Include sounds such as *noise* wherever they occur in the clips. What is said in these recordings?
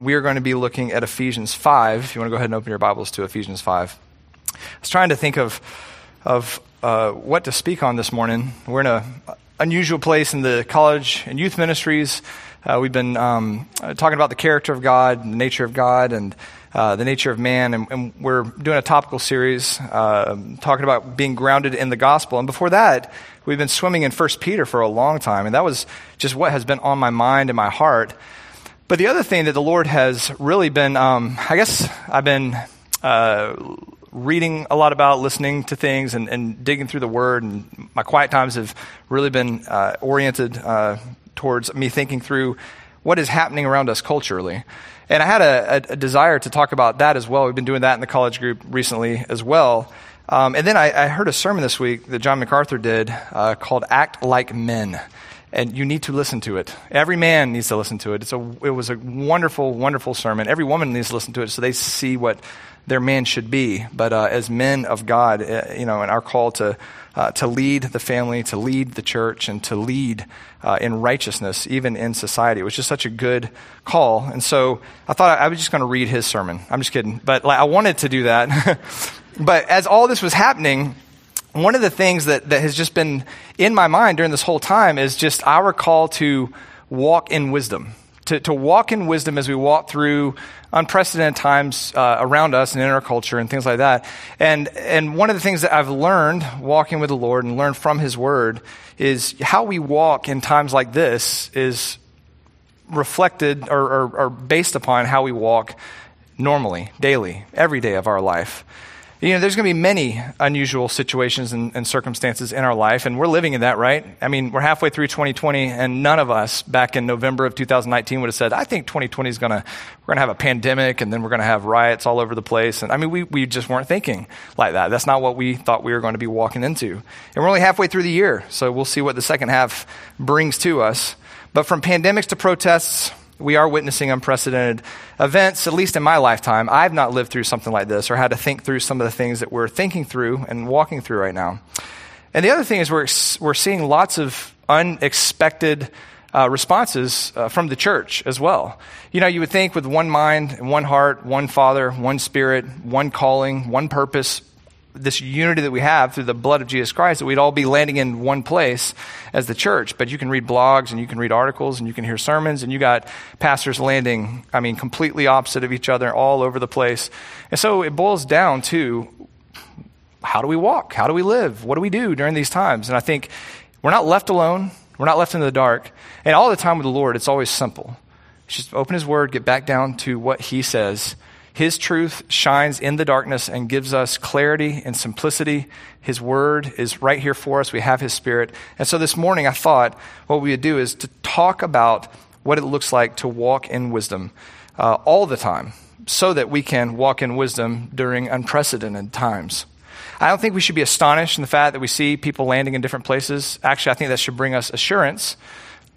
we are going to be looking at Ephesians 5. If you want to go ahead and open your Bibles to Ephesians 5. I was trying to think of, of uh, what to speak on this morning. We're in an unusual place in the college and youth ministries. Uh, we've been um, talking about the character of God, the nature of God, and uh, the nature of man, and, and, we're doing a topical series uh, talking about being grounded in the gospel. And before that, we've been swimming in First Peter for a long time, and that was just what has been on my mind and my heart. But the other thing that the Lord has really been, um, I guess I've been uh, reading a lot about, listening to things, and, and, digging through the Word. And my quiet times have really been uh, oriented uh, towards me thinking through what is happening around us culturally. And I had a, a, desire to talk about that as well. We've been doing that in the college group recently as well. Um, and then I, I, heard a sermon this week that John MacArthur did uh, called Act Like Men and you need to listen to it. Every man needs to listen to it. It's a, it was a wonderful, wonderful sermon. Every woman needs to listen to it so they see what their man should be. But uh, as men of God, uh, you know, and our call to uh, to lead the family, to lead the church, and to lead uh, in righteousness, even in society, it was just such a good call. And so I thought I was just going to read his sermon. I'm just kidding, but like, I wanted to do that. *laughs* but as all this was happening one of the things that, that has just been in my mind during this whole time is just our call to walk in wisdom. To, to walk in wisdom as we walk through unprecedented times uh, around us and in our culture and things like that. And, and one of the things that I've learned walking with the Lord and learned from His Word is how we walk in times like this is reflected or, or, or based upon how we walk normally, daily, every day of our life. You know, there's going to be many unusual situations and, and, circumstances in our life, and we're living in that, right? I mean, we're halfway through 2020, and none of us back in November of 2019 would have said, I think 2020 is going to, we're going to have a pandemic, and then we're going to have riots all over the place. And I mean, we, we just weren't thinking like that. That's not what we thought we were going to be walking into. And we're only halfway through the year, so we'll see what the second half brings to us. But from pandemics to protests, we are witnessing unprecedented events, at least in my lifetime. I've not lived through something like this or had to think through some of the things that we're thinking through and walking through right now. And the other thing is, we're, we're seeing lots of unexpected uh, responses uh, from the church as well. You know, you would think with one mind one heart, one Father, one Spirit, one calling, one purpose, this unity that we have through the blood of Jesus Christ, that we'd all be landing in one place as the church. But you can read blogs and you can read articles and you can hear sermons and you got pastors landing, I mean, completely opposite of each other all over the place. And so it boils down to how do we walk? How do we live? What do we do during these times? And I think we're not left alone. We're not left in the dark. And all the time with the Lord, it's always simple. just open His Word, get back down to what He says, his truth shines in the darkness and gives us clarity and simplicity. His word is right here for us. We have His Spirit. And so this morning, I thought what we would do is to talk about what it looks like to walk in wisdom uh, all the time so that we can walk in wisdom during unprecedented times. I don't think we should be astonished in the fact that we see people landing in different places. Actually, I think that should bring us assurance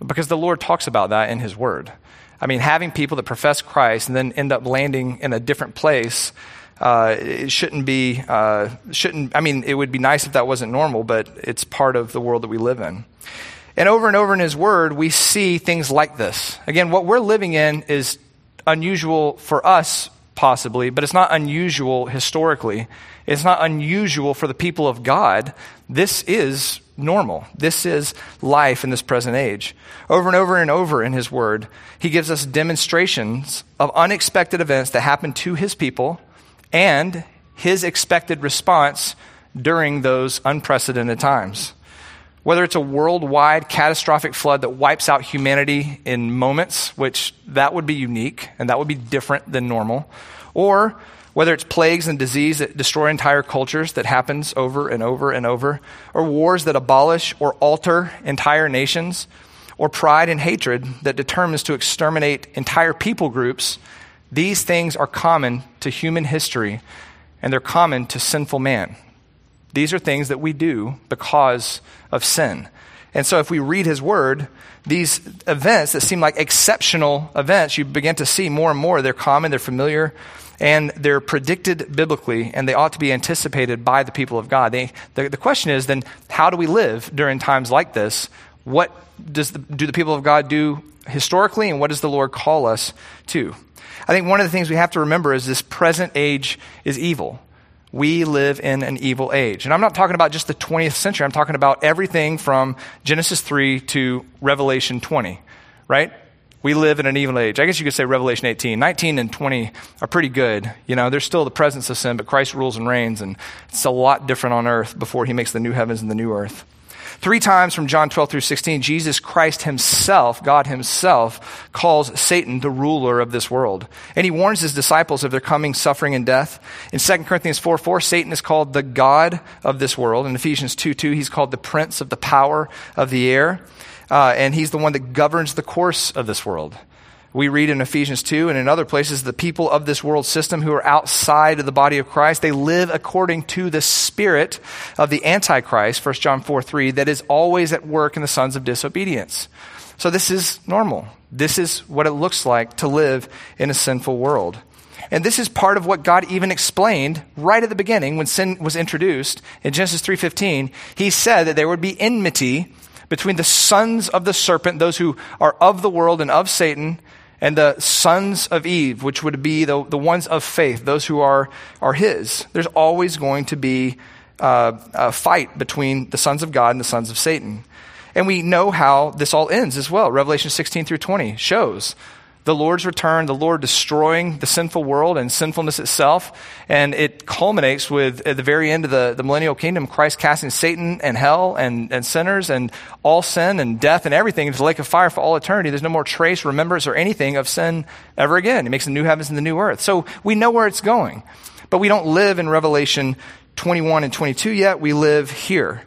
because the Lord talks about that in His Word. I mean, having people that profess Christ and then end up landing in a different place, uh, it shouldn't be, uh, shouldn't, I mean, it would be nice if that wasn't normal, but it's part of the world that we live in. And over and over in His Word, we see things like this. Again, what we're living in is unusual for us, possibly, but it's not unusual historically. It's not unusual for the people of God. This is normal. This is life in this present age. Over and over and over in His Word, He gives us demonstrations of unexpected events that happen to His people and His expected response during those unprecedented times. Whether it's a worldwide catastrophic flood that wipes out humanity in moments, which that would be unique and that would be different than normal, or whether it's plagues and disease that destroy entire cultures that happens over and over and over, or wars that abolish or alter entire nations, or pride and hatred that determines to exterminate entire people groups, these things are common to human history and they're common to sinful man. These are things that we do because of sin. And so if we read his word, these events that seem like exceptional events, you begin to see more and more. They're common, they're familiar, and they're predicted biblically, and they ought to be anticipated by the people of God. They, the, the question is then, how do we live during times like this? What does the, do the people of God do historically, and what does the Lord call us to? I think one of the things we have to remember is this present age is evil. We live in an evil age. And I'm not talking about just the 20th century, I'm talking about everything from Genesis 3 to Revelation 20, right? We live in an evil age. I guess you could say Revelation 18. 19 and 20 are pretty good. You know, there's still the presence of sin, but Christ rules and reigns, and it's a lot different on earth before he makes the new heavens and the new earth. Three times from John 12 through 16, Jesus Christ himself, God himself, calls Satan the ruler of this world. And he warns his disciples of their coming suffering and death. In 2 Corinthians 4 4, Satan is called the God of this world. In Ephesians 2 2, he's called the prince of the power of the air. Uh, and he's the one that governs the course of this world. We read in Ephesians 2 and in other places, the people of this world system who are outside of the body of Christ, they live according to the spirit of the Antichrist, 1 John 4 3, that is always at work in the sons of disobedience. So this is normal. This is what it looks like to live in a sinful world. And this is part of what God even explained right at the beginning when sin was introduced in Genesis 3:15. He said that there would be enmity between the sons of the serpent, those who are of the world and of Satan, and the sons of Eve, which would be the, the ones of faith, those who are, are his. There's always going to be uh, a fight between the sons of God and the sons of Satan. And we know how this all ends as well. Revelation 16 through 20 shows the Lord's return, the Lord destroying the sinful world and sinfulness itself. And it culminates with, at the very end of the, the millennial kingdom, Christ casting Satan and hell and, and sinners and all sin and death and everything into the lake of fire for all eternity. There's no more trace, remembrance, or anything of sin ever again. He makes the new heavens and the new earth. So we know where it's going. But we don't live in Revelation 21 and 22 yet. We live here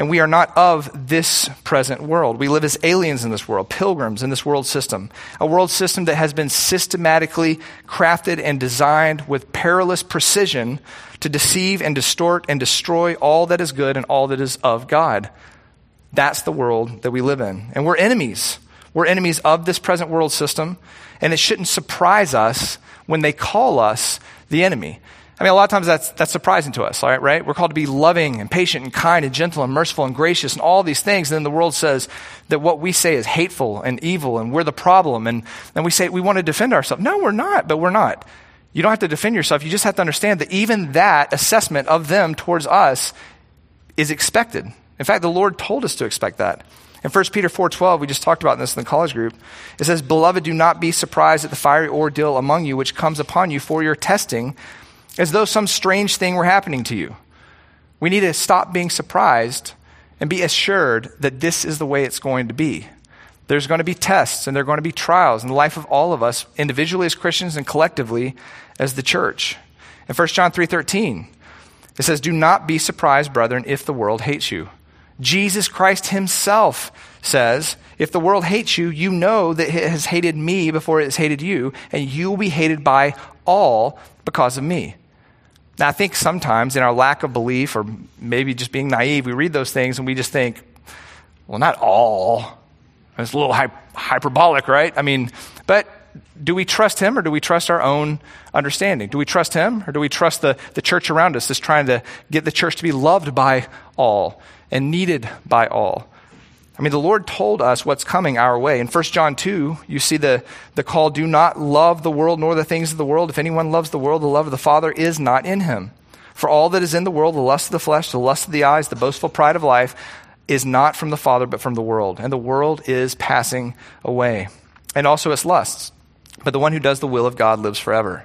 and we are not of this present world. We live as aliens in this world, pilgrims in this world system, a world system that has been systematically crafted and designed with perilous precision to deceive and distort and destroy all that is good and all that is of God. That's the world that we live in. And we're enemies. We're enemies of this present world system, and it shouldn't surprise us when they call us the enemy. I mean, a lot of times that's, that's surprising to us, right, right? We're called to be loving and patient and kind and gentle and merciful and gracious and all these things. And then the world says that what we say is hateful and evil and we're the problem. And then we say we want to defend ourselves. No, we're not, but we're not. You don't have to defend yourself. You just have to understand that even that assessment of them towards us is expected. In fact, the Lord told us to expect that. In 1 Peter 4:12, we just talked about this in the college group. It says, "Beloved, do not be surprised at the fiery ordeal among you which comes upon you for your testing, as though some strange thing were happening to you. We need to stop being surprised and be assured that this is the way it's going to be. There's going to be tests and there are going to be trials in the life of all of us, individually as Christians and collectively as the church. In 1 John 3:13, it says, "Do not be surprised, brethren, if the world hates you." Jesus Christ himself says, If the world hates you, you know that it has hated me before it has hated you, and you will be hated by all because of me. Now, I think sometimes in our lack of belief, or maybe just being naive, we read those things and we just think, well, not all. It's a little hyperbolic, right? I mean, but do we trust him or do we trust our own understanding? Do we trust him or do we trust the, the church around us that's trying to get the church to be loved by all and needed by all? I mean, the Lord told us what's coming our way. In 1 John 2, you see the, the call do not love the world nor the things of the world. If anyone loves the world, the love of the Father is not in him. For all that is in the world, the lust of the flesh, the lust of the eyes, the boastful pride of life, is not from the Father, but from the world. And the world is passing away. And also its lusts. But the one who does the will of God lives forever.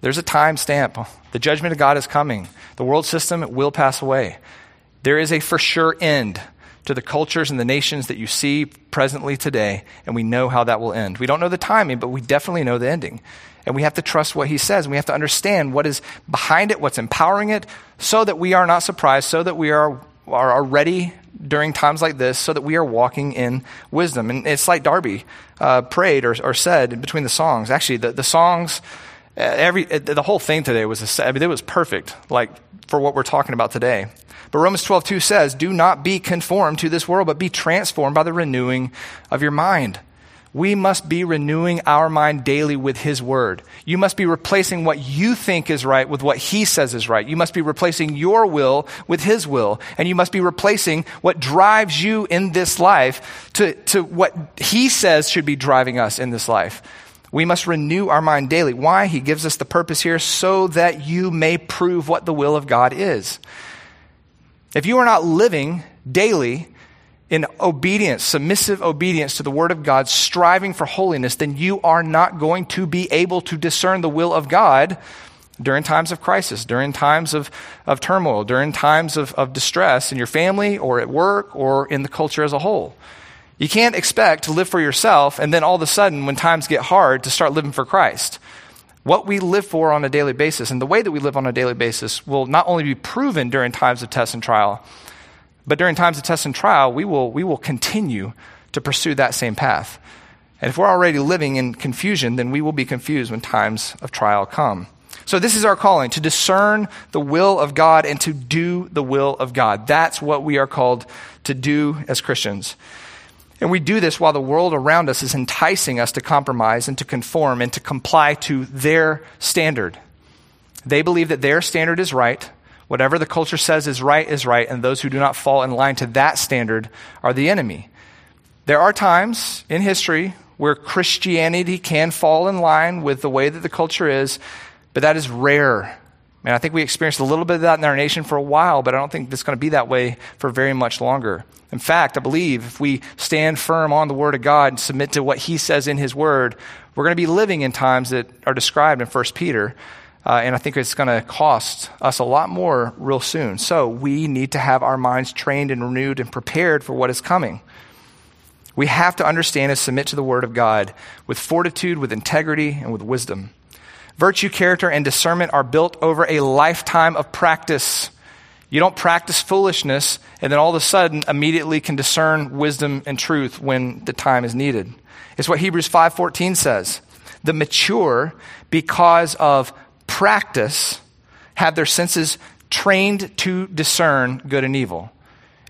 There's a time stamp. The judgment of God is coming. The world system will pass away. There is a for sure end to the cultures and the nations that you see presently today, and we know how that will end. We don't know the timing, but we definitely know the ending. And we have to trust what he says, and we have to understand what is behind it, what's empowering it, so that we are not surprised, so that we are, are ready during times like this, so that we are walking in wisdom. And it's like Darby uh, prayed or, or, said between the songs. Actually, the, the songs, Uh, every, uh, the whole thing today was, a, I mean, it was perfect, like for what we're talking about today. But Romans 12, 2 says, Do not be conformed to this world, but be transformed by the renewing of your mind. we must be renewing our mind daily with His Word. You must be replacing what you think is right with what He says is right. You must be replacing your will with His will. And you must be replacing what drives you in this life to, to what He says should be driving us in this life. We must renew our mind daily. Why? He gives us the purpose here so that you may prove what the will of God is. If you are not living daily in obedience, submissive obedience to the Word of God, striving for holiness, then you are not going to be able to discern the will of God during times of crisis, during times of, of turmoil, during times of, of distress in your family or at work or in the culture as a whole. You can't expect to live for yourself and then all of a sudden, when times get hard, to start living for Christ. What we live for on a daily basis and the way that we live on a daily basis will not only be proven during times of test and trial, but during times of test and trial, we will, we will continue to pursue that same path. And if we're already living in confusion, then we will be confused when times of trial come. So, this is our calling to discern the will of God and to do the will of God. That's what we are called to do as Christians. And we do this while the world around us is enticing us to compromise and to conform and to comply to their standard. They believe that their standard is right, Whatever the culture says is right is right, and those who do not fall in line to that standard are the enemy. There are times in history where Christianity can fall in line with the way that the culture is, but that is rare. And I think we experienced a little bit of that in our nation for a while, but I don't think it's going to be that way for very much longer. In fact, I believe if we stand firm on the Word of God and submit to what He says in His Word, we're going to be living in times that are described in 1 Peter uh, and I think it's going to cost us a lot more real soon. So we need to have our minds trained and renewed and prepared for what is coming. We have to understand and submit to the Word of God with fortitude, with integrity, and with wisdom. Virtue, character, and discernment are built over a lifetime of practice. You don't practice foolishness and then all of a sudden immediately can discern wisdom and truth when the time is needed. It's what Hebrews 5:14 says. The mature because of practice have their senses trained to discern good and evil.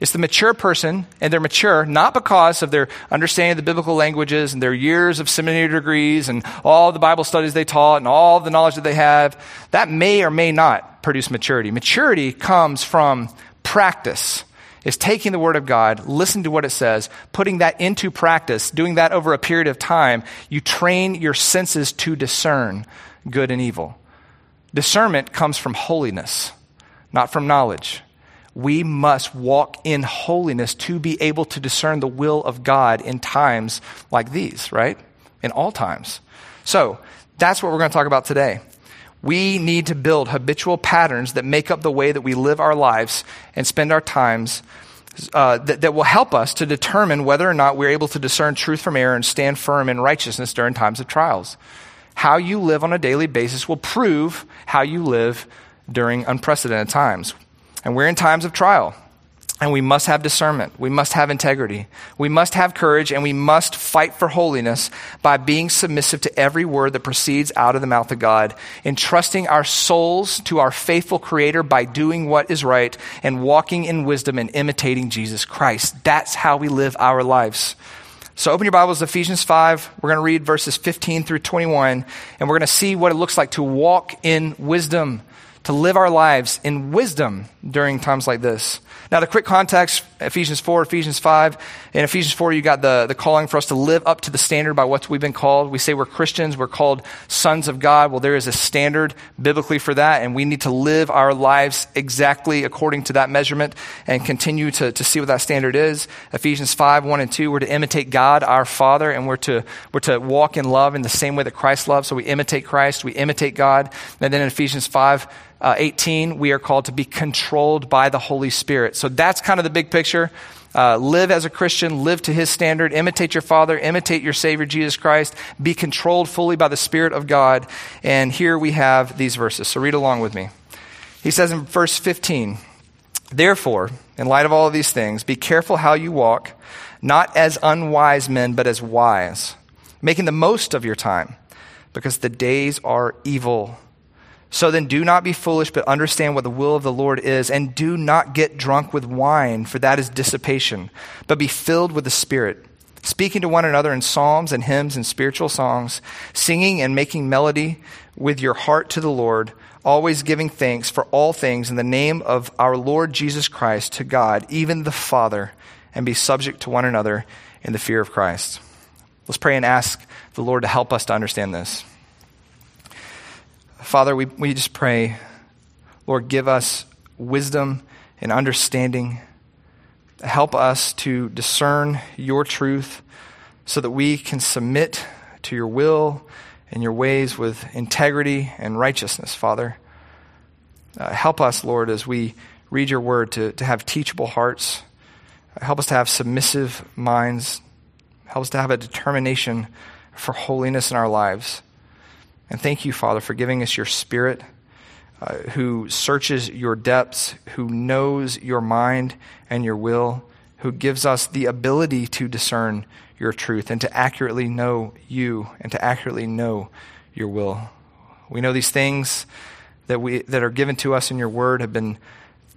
It's the mature person, and they're mature not because of their understanding of the biblical languages and their years of seminary degrees and all the Bible studies they taught and all the knowledge that they have. That may or may not produce maturity. Maturity comes from practice. It's taking the Word of God, listening to what it says, putting that into practice, doing that over a period of time. You train your senses to discern good and evil. Discernment comes from holiness, not from knowledge. We must walk in holiness to be able to discern the will of God in times like these, right? In all times. So, that's what we're going to talk about today. We need to build habitual patterns that make up the way that we live our lives and spend our times uh, that, that will help us to determine whether or not we're able to discern truth from error and stand firm in righteousness during times of trials how you live on a daily basis will prove how you live during unprecedented times. And we're in times of trial. And we must have discernment. We must have integrity. We must have courage and we must fight for holiness by being submissive to every word that proceeds out of the mouth of God, entrusting our souls to our faithful Creator by doing what is right and walking in wisdom and imitating Jesus Christ. That's how we live our lives. So open your Bibles to Ephesians 5. We're going to read verses 15 through 21, and we're going to see what it looks like to walk in wisdom, to live our lives in wisdom during times like this. Now, the quick context Ephesians 4, Ephesians 5. In Ephesians 4, you got the, the calling for us to live up to the standard by what we've been called. We say we're Christians, we're called sons of God. Well, there is a standard biblically for that, and we need to live our lives exactly according to that measurement and continue to, to see what that standard is. Ephesians 5, 1 and 2, we're to imitate God, our Father, and we're to, we're to walk in love in the same way that Christ loved. So we imitate Christ, we imitate God. And then in Ephesians 5, uh, 18, we are called to be controlled by the Holy Spirit. So that's kind of the big picture. Uh, live as a Christian, live to his standard, imitate your Father, imitate your Savior, Jesus Christ, be controlled fully by the Spirit of God. And here we have these verses. So read along with me. He says in verse 15, Therefore, in light of all of these things, be careful how you walk, not as unwise men, but as wise, making the most of your time, because the days are evil. So then do not be foolish, but understand what the will of the Lord is, and do not get drunk with wine, for that is dissipation, but be filled with the Spirit speaking to one another in psalms and hymns and spiritual songs, singing and making melody with your heart to the Lord, always giving thanks for all things in the name of our Lord Jesus Christ to God, even the Father, and be subject to one another in the fear of Christ. Let's pray and ask the Lord to help us to understand this. Father, we, we just pray, Lord, give us wisdom and understanding. Help us to discern your truth so that we can submit to your will and your ways with integrity and righteousness, Father. Uh, help us, Lord, as we read your word to, to have teachable hearts. Help us to have submissive minds. Help us to have a determination for holiness in our lives. And thank you, Father, for giving us your spirit uh, who searches your depths, who knows your mind and your will, who gives us the ability to discern your truth and to accurately know you and to accurately know your will. We know these things that, we, that are given to us in your word have been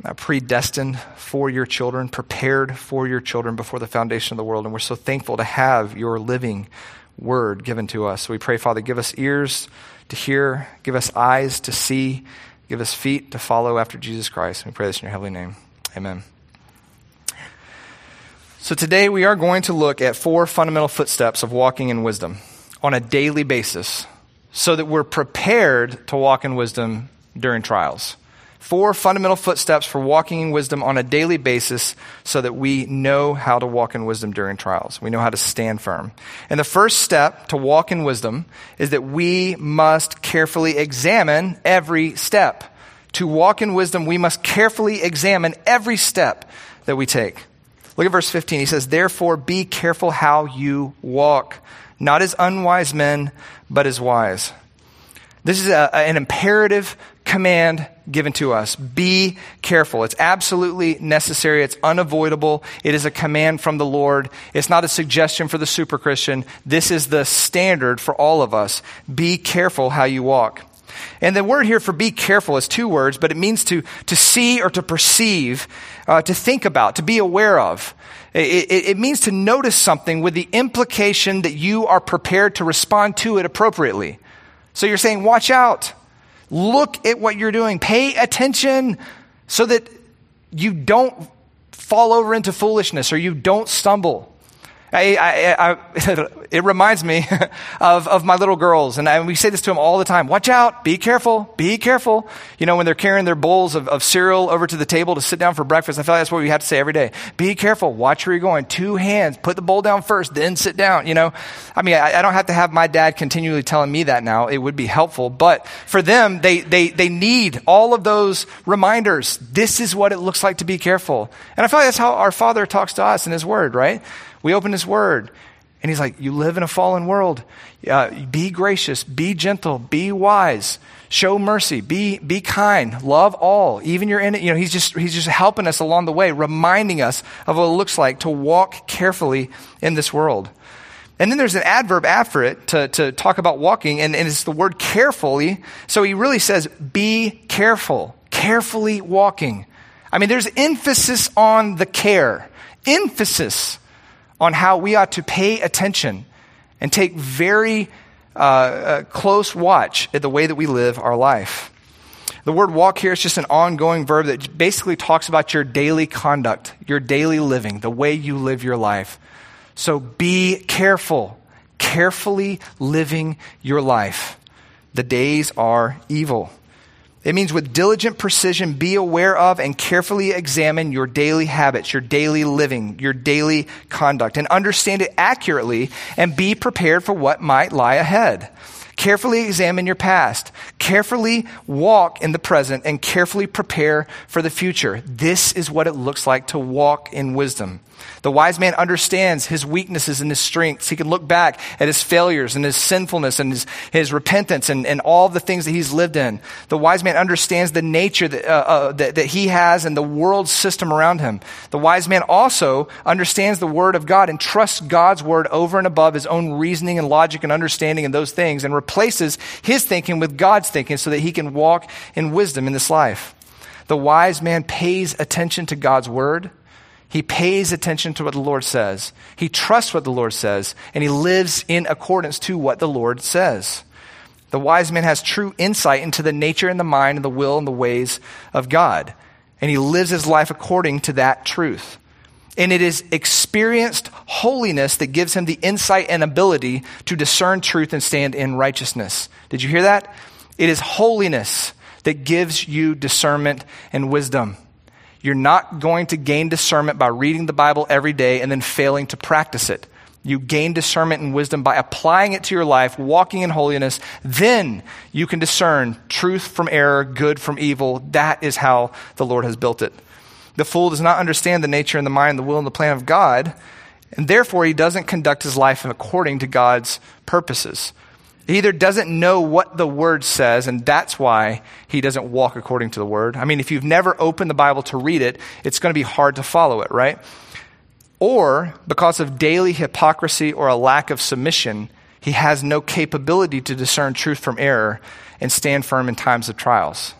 uh, predestined for your children, prepared for your children before the foundation of the world. And we're so thankful to have your living word given to us. We pray, Father, give us ears to hear, give us eyes to see, give us feet to follow after Jesus Christ. We pray this in your heavenly name. Amen. So today we are going to look at four fundamental footsteps of walking in wisdom on a daily basis so that we're prepared to walk in wisdom during trials. Four fundamental footsteps for walking in wisdom on a daily basis so that we know how to walk in wisdom during trials. We know how to stand firm. And the first step to walk in wisdom is that we must carefully examine every step. To walk in wisdom, we must carefully examine every step that we take. Look at verse 15. He says, Therefore, be careful how you walk, not as unwise men, but as wise. This is a, an imperative command given to us. Be careful. It's absolutely necessary. It's unavoidable. It is a command from the Lord. It's not a suggestion for the super Christian. This is the standard for all of us. Be careful how you walk. And the word here for be careful is two words, but it means to, to see or to perceive, uh, to think about, to be aware of. It, it, it means to notice something with the implication that you are prepared to respond to it appropriately. So you're saying, watch out. Look at what you're doing. Pay attention so that you don't fall over into foolishness or you don't stumble. I, I, I, *laughs* it reminds me *laughs* of, of my little girls, and, we say this to them all the time. Watch out, be careful, be careful. You know, when they're carrying their bowls of, of cereal over to the table to sit down for breakfast, I feel like that's what we have to say every day. Be careful, watch where you're going. Two hands, put the bowl down first, then sit down. You know, I mean, I, I don't have to have my dad continually telling me that now. It would be helpful, but for them, they, they, they need all of those reminders. This is what it looks like to be careful. And I feel like that's how our Father talks to us in His Word, right? We open His Word, and He's like, You live in a fallen world. Uh, be gracious, be gentle, be wise, show mercy, be, be kind, love all, even your enemy. You know, he's just, he's just helping us along the way, reminding us of what it looks like to walk carefully in this world. And then there's an adverb after it to, to talk about walking, and, and it's the word carefully. So he really says, be careful, carefully walking. I mean, there's emphasis on the care, emphasis on how we ought to pay attention and take very uh, uh, close watch at the way that we live our life. The word walk here is just an ongoing verb that basically talks about your daily conduct, your daily living, the way you live your life. So be careful, carefully living your life. The days are evil. It means with diligent precision, be aware of and carefully examine your daily habits, your daily living, your daily conduct, and understand it accurately and be prepared for what might lie ahead. Carefully examine your past. Carefully walk in the present and carefully prepare for the future. This is what it looks like to walk in wisdom. The wise man understands his weaknesses and his strengths. He can look back at his failures and his sinfulness and his, his repentance and, and all the things that he's lived in. The wise man understands the nature that, uh, uh, that, that he has and the world system around him. The wise man also understands the word of God and trusts God's word over and above his own reasoning and logic and understanding and those things and replaces his thinking with God's thinking so that he can walk in wisdom in this life. The wise man pays attention to God's word He pays attention to what the Lord says. He trusts what the Lord says, and he lives in accordance to what the Lord says. The wise man has true insight into the nature and the mind and the will and the ways of God, and he lives his life according to that truth. And it is experienced holiness that gives him the insight and ability to discern truth and stand in righteousness. Did you hear that? It is holiness that gives you discernment and wisdom. You're not going to gain discernment by reading the Bible every day and then failing to practice it. You gain discernment and wisdom by applying it to your life, walking in holiness. Then you can discern truth from error, good from evil. That is how the Lord has built it. The fool does not understand the nature and the mind, the will and the plan of God, and therefore he doesn't conduct his life according to God's purposes. He either doesn't know what the word says, and that's why he doesn't walk according to the word. I mean, if you've never opened the Bible to read it, it's going to be hard to follow it, right? Or because of daily hypocrisy or a lack of submission, he has no capability to discern truth from error and stand firm in times of trials.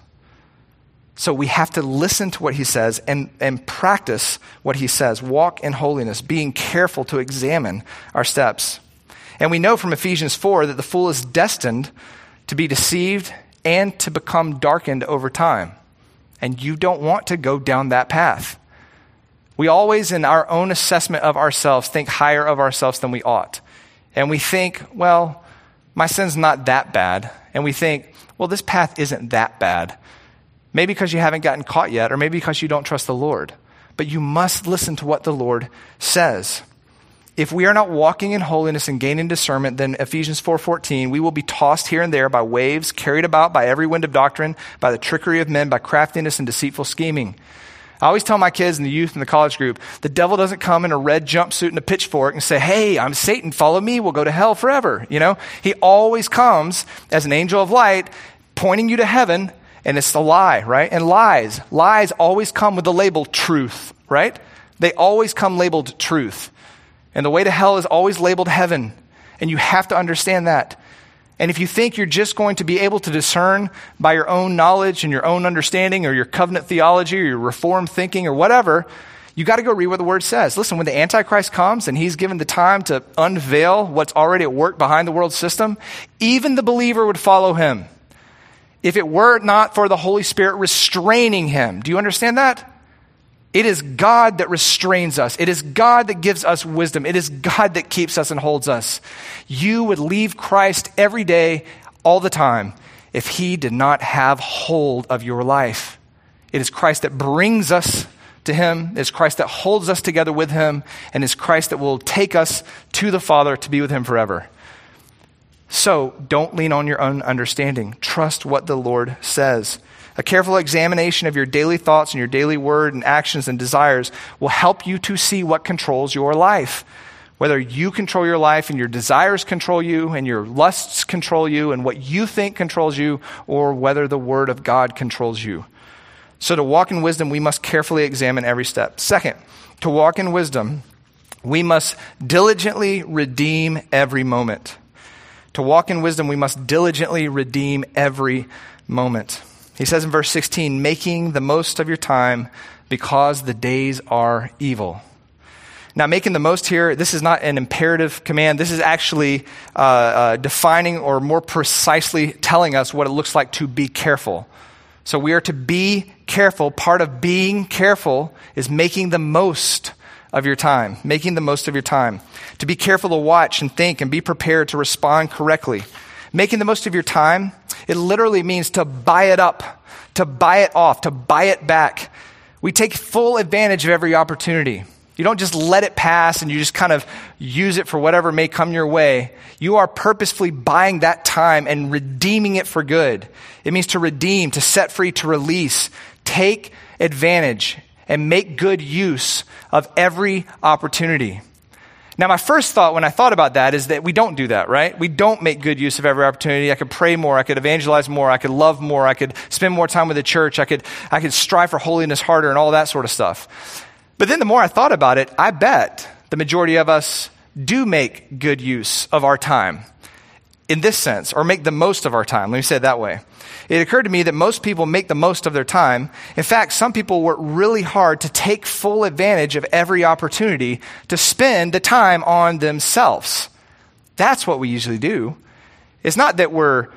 So we have to listen to what he says and, and practice what he says. Walk in holiness, being careful to examine our steps. And we know from Ephesians 4 that the fool is destined to be deceived and to become darkened over time. And you don't want to go down that path. We always, in our own assessment of ourselves, think higher of ourselves than we ought. And we think, well, my sin's not that bad. And we think, well, this path isn't that bad. Maybe because you haven't gotten caught yet, or maybe because you don't trust the Lord. But you must listen to what the Lord says if we are not walking in holiness and gaining discernment, then Ephesians 4:14, we will be tossed here and there by waves, carried about by every wind of doctrine, by the trickery of men, by craftiness and deceitful scheming. I always tell my kids and the youth in the college group, the devil doesn't come in a red jumpsuit and a pitchfork and say, "Hey, I'm Satan, follow me, we'll go to hell forever." You know, he always comes as an angel of light, pointing you to heaven, and it's a lie, right? And lies, lies always come with the label truth, right? They always come labeled truth. And the way to hell is always labeled heaven. And you have to understand that. And if you think you're just going to be able to discern by your own knowledge and your own understanding or your covenant theology or your reformed thinking or whatever, you got to go read what the word says. Listen, when the Antichrist comes and he's given the time to unveil what's already at work behind the world system, even the believer would follow him. If it were not for the Holy Spirit restraining him. Do you understand that? It is God that restrains us. It is God that gives us wisdom. It is God that keeps us and holds us. You would leave Christ every day, all the time, if He did not have hold of your life. It is Christ that brings us to Him. It is Christ that holds us together with Him. And it is Christ that will take us to the Father to be with Him forever. So don't lean on your own understanding. Trust what the Lord says. A careful examination of your daily thoughts and your daily word and actions and desires will help you to see what controls your life. Whether you control your life and your desires control you and your lusts control you and what you think controls you, or whether the Word of God controls you. So, to walk in wisdom, we must carefully examine every step. Second, to walk in wisdom, we must diligently redeem every moment. To walk in wisdom, we must diligently redeem every moment. He says in verse 16, making the most of your time because the days are evil. Now, making the most here, this is not an imperative command. This is actually uh, uh, defining or more precisely telling us what it looks like to be careful. So we are to be careful. Part of being careful is making the most of your time, making the most of your time. To be careful to watch and think and be prepared to respond correctly. Making the most of your time, it literally means to buy it up, to buy it off, to buy it back. We take full advantage of every opportunity. You don't just let it pass and you just kind of use it for whatever may come your way. You are purposefully buying that time and redeeming it for good. It means to redeem, to set free, to release. Take advantage and make good use of every opportunity. Now, my first thought when I thought about that is that we don't do that, right? We don't make good use of every opportunity. I could pray more. I could evangelize more. I could love more. I could spend more time with the church. I could, I could strive for holiness harder and all that sort of stuff. But then the more I thought about it, I bet the majority of us do make good use of our time. in this sense, or make the most of our time. Let me say it that way. It occurred to me that most people make the most of their time. In fact, some people work really hard to take full advantage of every opportunity to spend the time on themselves. That's what we usually do. It's not that we're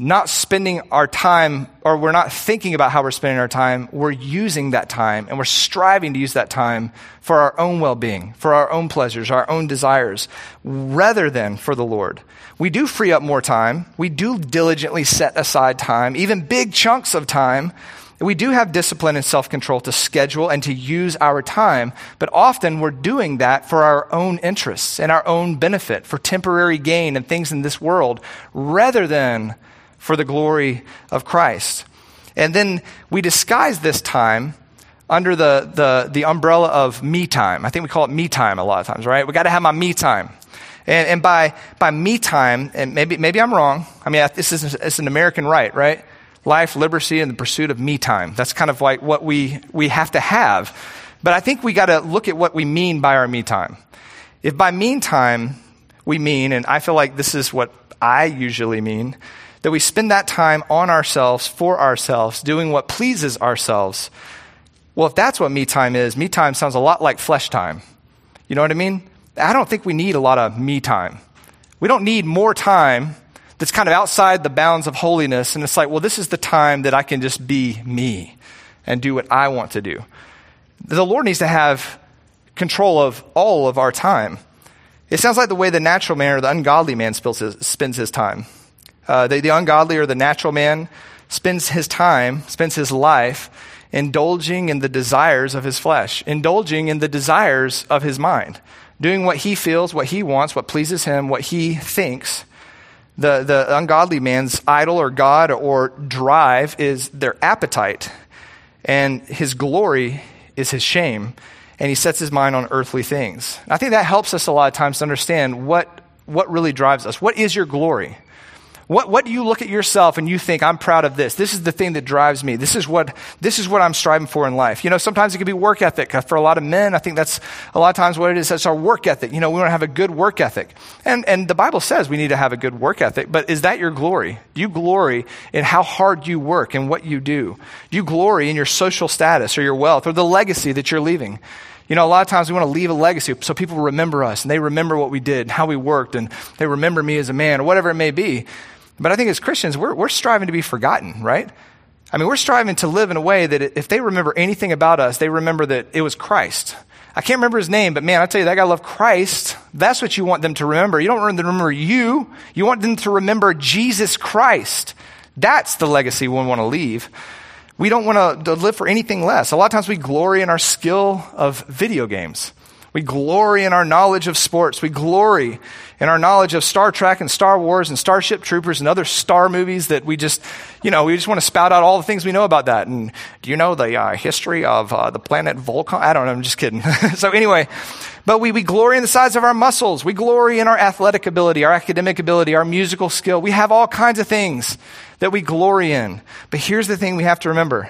not spending our time or we're not thinking about how we're spending our time. We're using that time and we're striving to use that time for our own well being, for our own pleasures, our own desires, rather than for the Lord. We do free up more time. We do diligently set aside time, even big chunks of time. We do have discipline and self control to schedule and to use our time, but often we're doing that for our own interests and our own benefit, for temporary gain and things in this world, rather than for the glory of Christ. And then we disguise this time under the, the, the umbrella of me time. I think we call it me time a lot of times, right? We got to have my me time. And, and by, by me time, and maybe, maybe I'm wrong. I mean, this is it's an American right, right? Life, liberty, and the pursuit of me time. That's kind of like what we, we have to have. But I think we got to look at what we mean by our me time. If by mean time we mean, and I feel like this is what I usually mean, that we spend that time on ourselves, for ourselves, doing what pleases ourselves. Well, if that's what me time is, me time sounds a lot like flesh time. You know what I mean? I don't think we need a lot of me time. We don't need more time that's kind of outside the bounds of holiness. And it's like, well, this is the time that I can just be me and do what I want to do. The Lord needs to have control of all of our time. It sounds like the way the natural man or the ungodly man spends his time. Uh, the, the ungodly or the natural man spends his time, spends his life indulging in the desires of his flesh, indulging in the desires of his mind, doing what he feels, what he wants, what pleases him, what he thinks. The, the ungodly man's idol or God or drive is their appetite, and his glory is his shame, and he sets his mind on earthly things. I think that helps us a lot of times to understand what, what really drives us. What is your glory? What, what do you look at yourself and you think, I'm proud of this? This is the thing that drives me. This is what, this is what I'm striving for in life. You know, sometimes it can be work ethic. For a lot of men, I think that's a lot of times what it is. It's our work ethic. You know, we want to have a good work ethic. And, and the Bible says we need to have a good work ethic, but is that your glory? Do you glory in how hard you work and what you do? Do you glory in your social status or your wealth or the legacy that you're leaving? You know, a lot of times we want to leave a legacy so people remember us and they remember what we did, how we worked, and they remember me as a man or whatever it may be. But I think as Christians, we're, we're striving to be forgotten, right? I mean, we're striving to live in a way that if they remember anything about us, they remember that it was Christ. I can't remember his name, but man, I tell you, that guy loved Christ. That's what you want them to remember. You don't want them to remember you. You want them to remember Jesus Christ. That's the legacy we want to leave. We don't want to live for anything less. A lot of times we glory in our skill of video games. We glory in our knowledge of sports. We glory in our knowledge of Star Trek and Star Wars and Starship Troopers and other star movies that we just, you know, we just want to spout out all the things we know about that. And do you know the uh, history of uh, the planet Vulcan? I don't know. I'm just kidding. *laughs* so anyway, but we, we glory in the size of our muscles. We glory in our athletic ability, our academic ability, our musical skill. We have all kinds of things that we glory in. But here's the thing we have to remember.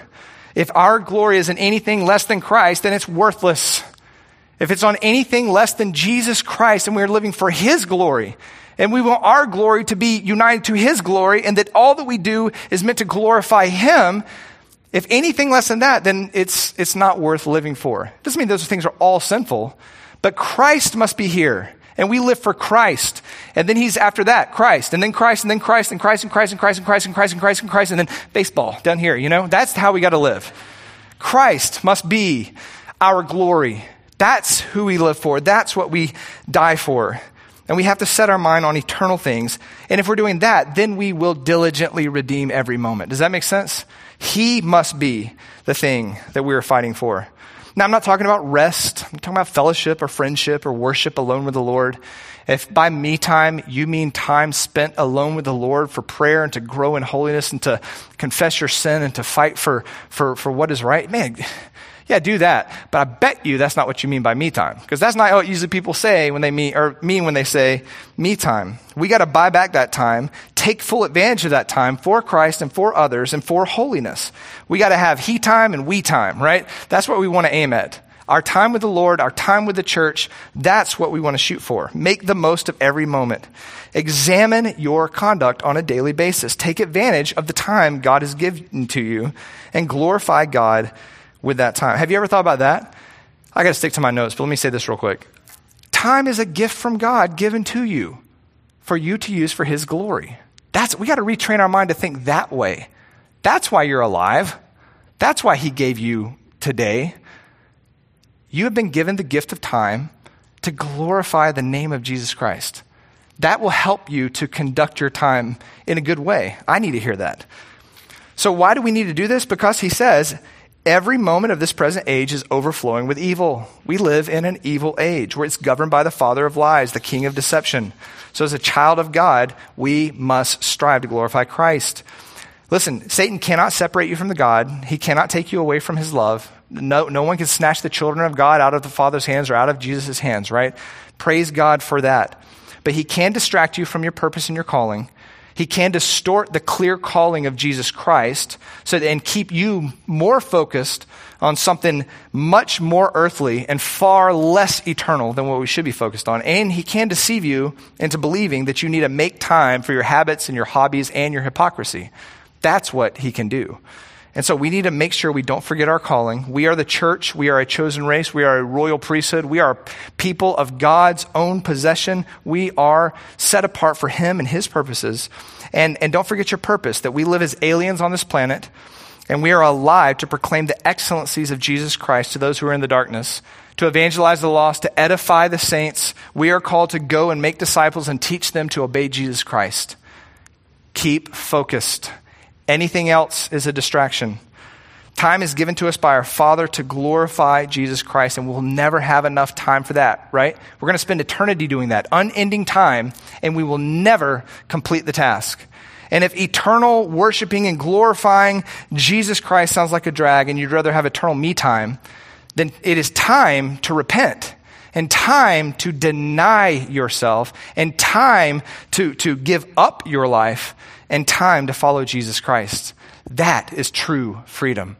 If our glory is in anything less than Christ, then it's worthless if it's on anything less than Jesus Christ and we're living for His glory, and we want our glory to be united to His glory, and that all that we do is meant to glorify Him, if anything less than that, then it's, it's not worth living for. It doesn't mean those things are all sinful, but Christ must be here. And we live for Christ. And then he's after that, Christ. And then Christ, and then Christ, and Christ, and Christ, and Christ, and Christ, and Christ, and Christ, and Christ, and then baseball down here, you know? That's how we got to live. Christ must be our glory. That's who we live for. That's what we die for. And we have to set our mind on eternal things. And if we're doing that, then we will diligently redeem every moment. Does that make sense? He must be the thing that we are fighting for. Now, I'm not talking about rest. I'm talking about fellowship or friendship or worship alone with the Lord. If by me time you mean time spent alone with the Lord for prayer and to grow in holiness and to confess your sin and to fight for, for, for what is right, man, yeah, do that. But I bet you that's not what you mean by me time. Because that's not what usually people say when they mean, or mean when they say me time. We got to buy back that time, take full advantage of that time for Christ and for others and for holiness. We got to have he time and we time, right? That's what we want to aim at. Our time with the Lord, our time with the church, that's what we want to shoot for. Make the most of every moment. Examine your conduct on a daily basis. Take advantage of the time God has given to you and glorify God with that time. Have you ever thought about that? I got to stick to my notes, but let me say this real quick. Time is a gift from God given to you for you to use for his glory. That's we got to retrain our mind to think that way. That's why you're alive. That's why he gave you today. You have been given the gift of time to glorify the name of Jesus Christ. That will help you to conduct your time in a good way. I need to hear that. So, why do we need to do this? Because he says, every moment of this present age is overflowing with evil. We live in an evil age where it's governed by the father of lies, the king of deception. So, as a child of God, we must strive to glorify Christ. Listen, Satan cannot separate you from the God. He cannot take you away from his love. No, no one can snatch the children of God out of the Father's hands or out of Jesus' hands, right? Praise God for that. But he can distract you from your purpose and your calling. He can distort the clear calling of Jesus Christ so and keep you more focused on something much more earthly and far less eternal than what we should be focused on. And he can deceive you into believing that you need to make time for your habits and your hobbies and your hypocrisy. That's what he can do. And so we need to make sure we don't forget our calling. We are the church. We are a chosen race. We are a royal priesthood. We are people of God's own possession. We are set apart for Him and His purposes. And, and don't forget your purpose that we live as aliens on this planet and we are alive to proclaim the excellencies of Jesus Christ to those who are in the darkness, to evangelize the lost, to edify the saints. We are called to go and make disciples and teach them to obey Jesus Christ. Keep focused. Anything else is a distraction. Time is given to us by our Father to glorify Jesus Christ, and we'll never have enough time for that, right? We're going to spend eternity doing that, unending time, and we will never complete the task. And if eternal worshiping and glorifying Jesus Christ sounds like a drag and you'd rather have eternal me time, then it is time to repent and time to deny yourself and time to, to give up your life and time to follow Jesus Christ. That is true freedom.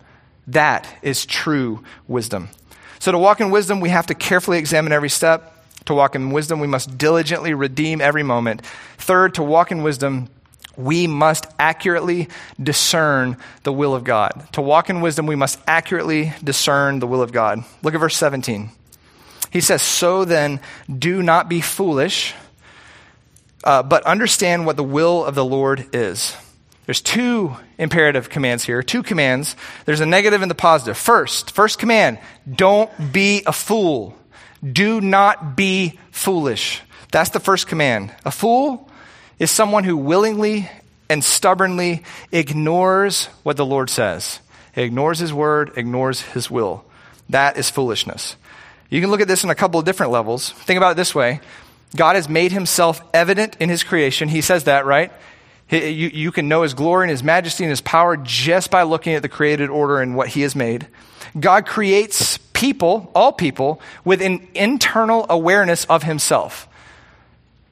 That is true wisdom. So, to walk in wisdom, we have to carefully examine every step. To walk in wisdom, we must diligently redeem every moment. Third, to walk in wisdom, we must accurately discern the will of God. To walk in wisdom, we must accurately discern the will of God. Look at verse 17. He says, So then, do not be foolish uh, but understand what the will of the Lord is. There's two imperative commands here, two commands. There's a negative and the positive. First, first command, don't be a fool. Do not be foolish. That's the first command. A fool is someone who willingly and stubbornly ignores what the Lord says. He ignores his word, ignores his will. That is foolishness. You can look at this in a couple of different levels. Think about it this way God has made himself evident in his creation. He says that, right? You, you can know his glory and his majesty and his power just by looking at the created order and what he has made. God creates people, all people, with an internal awareness of himself.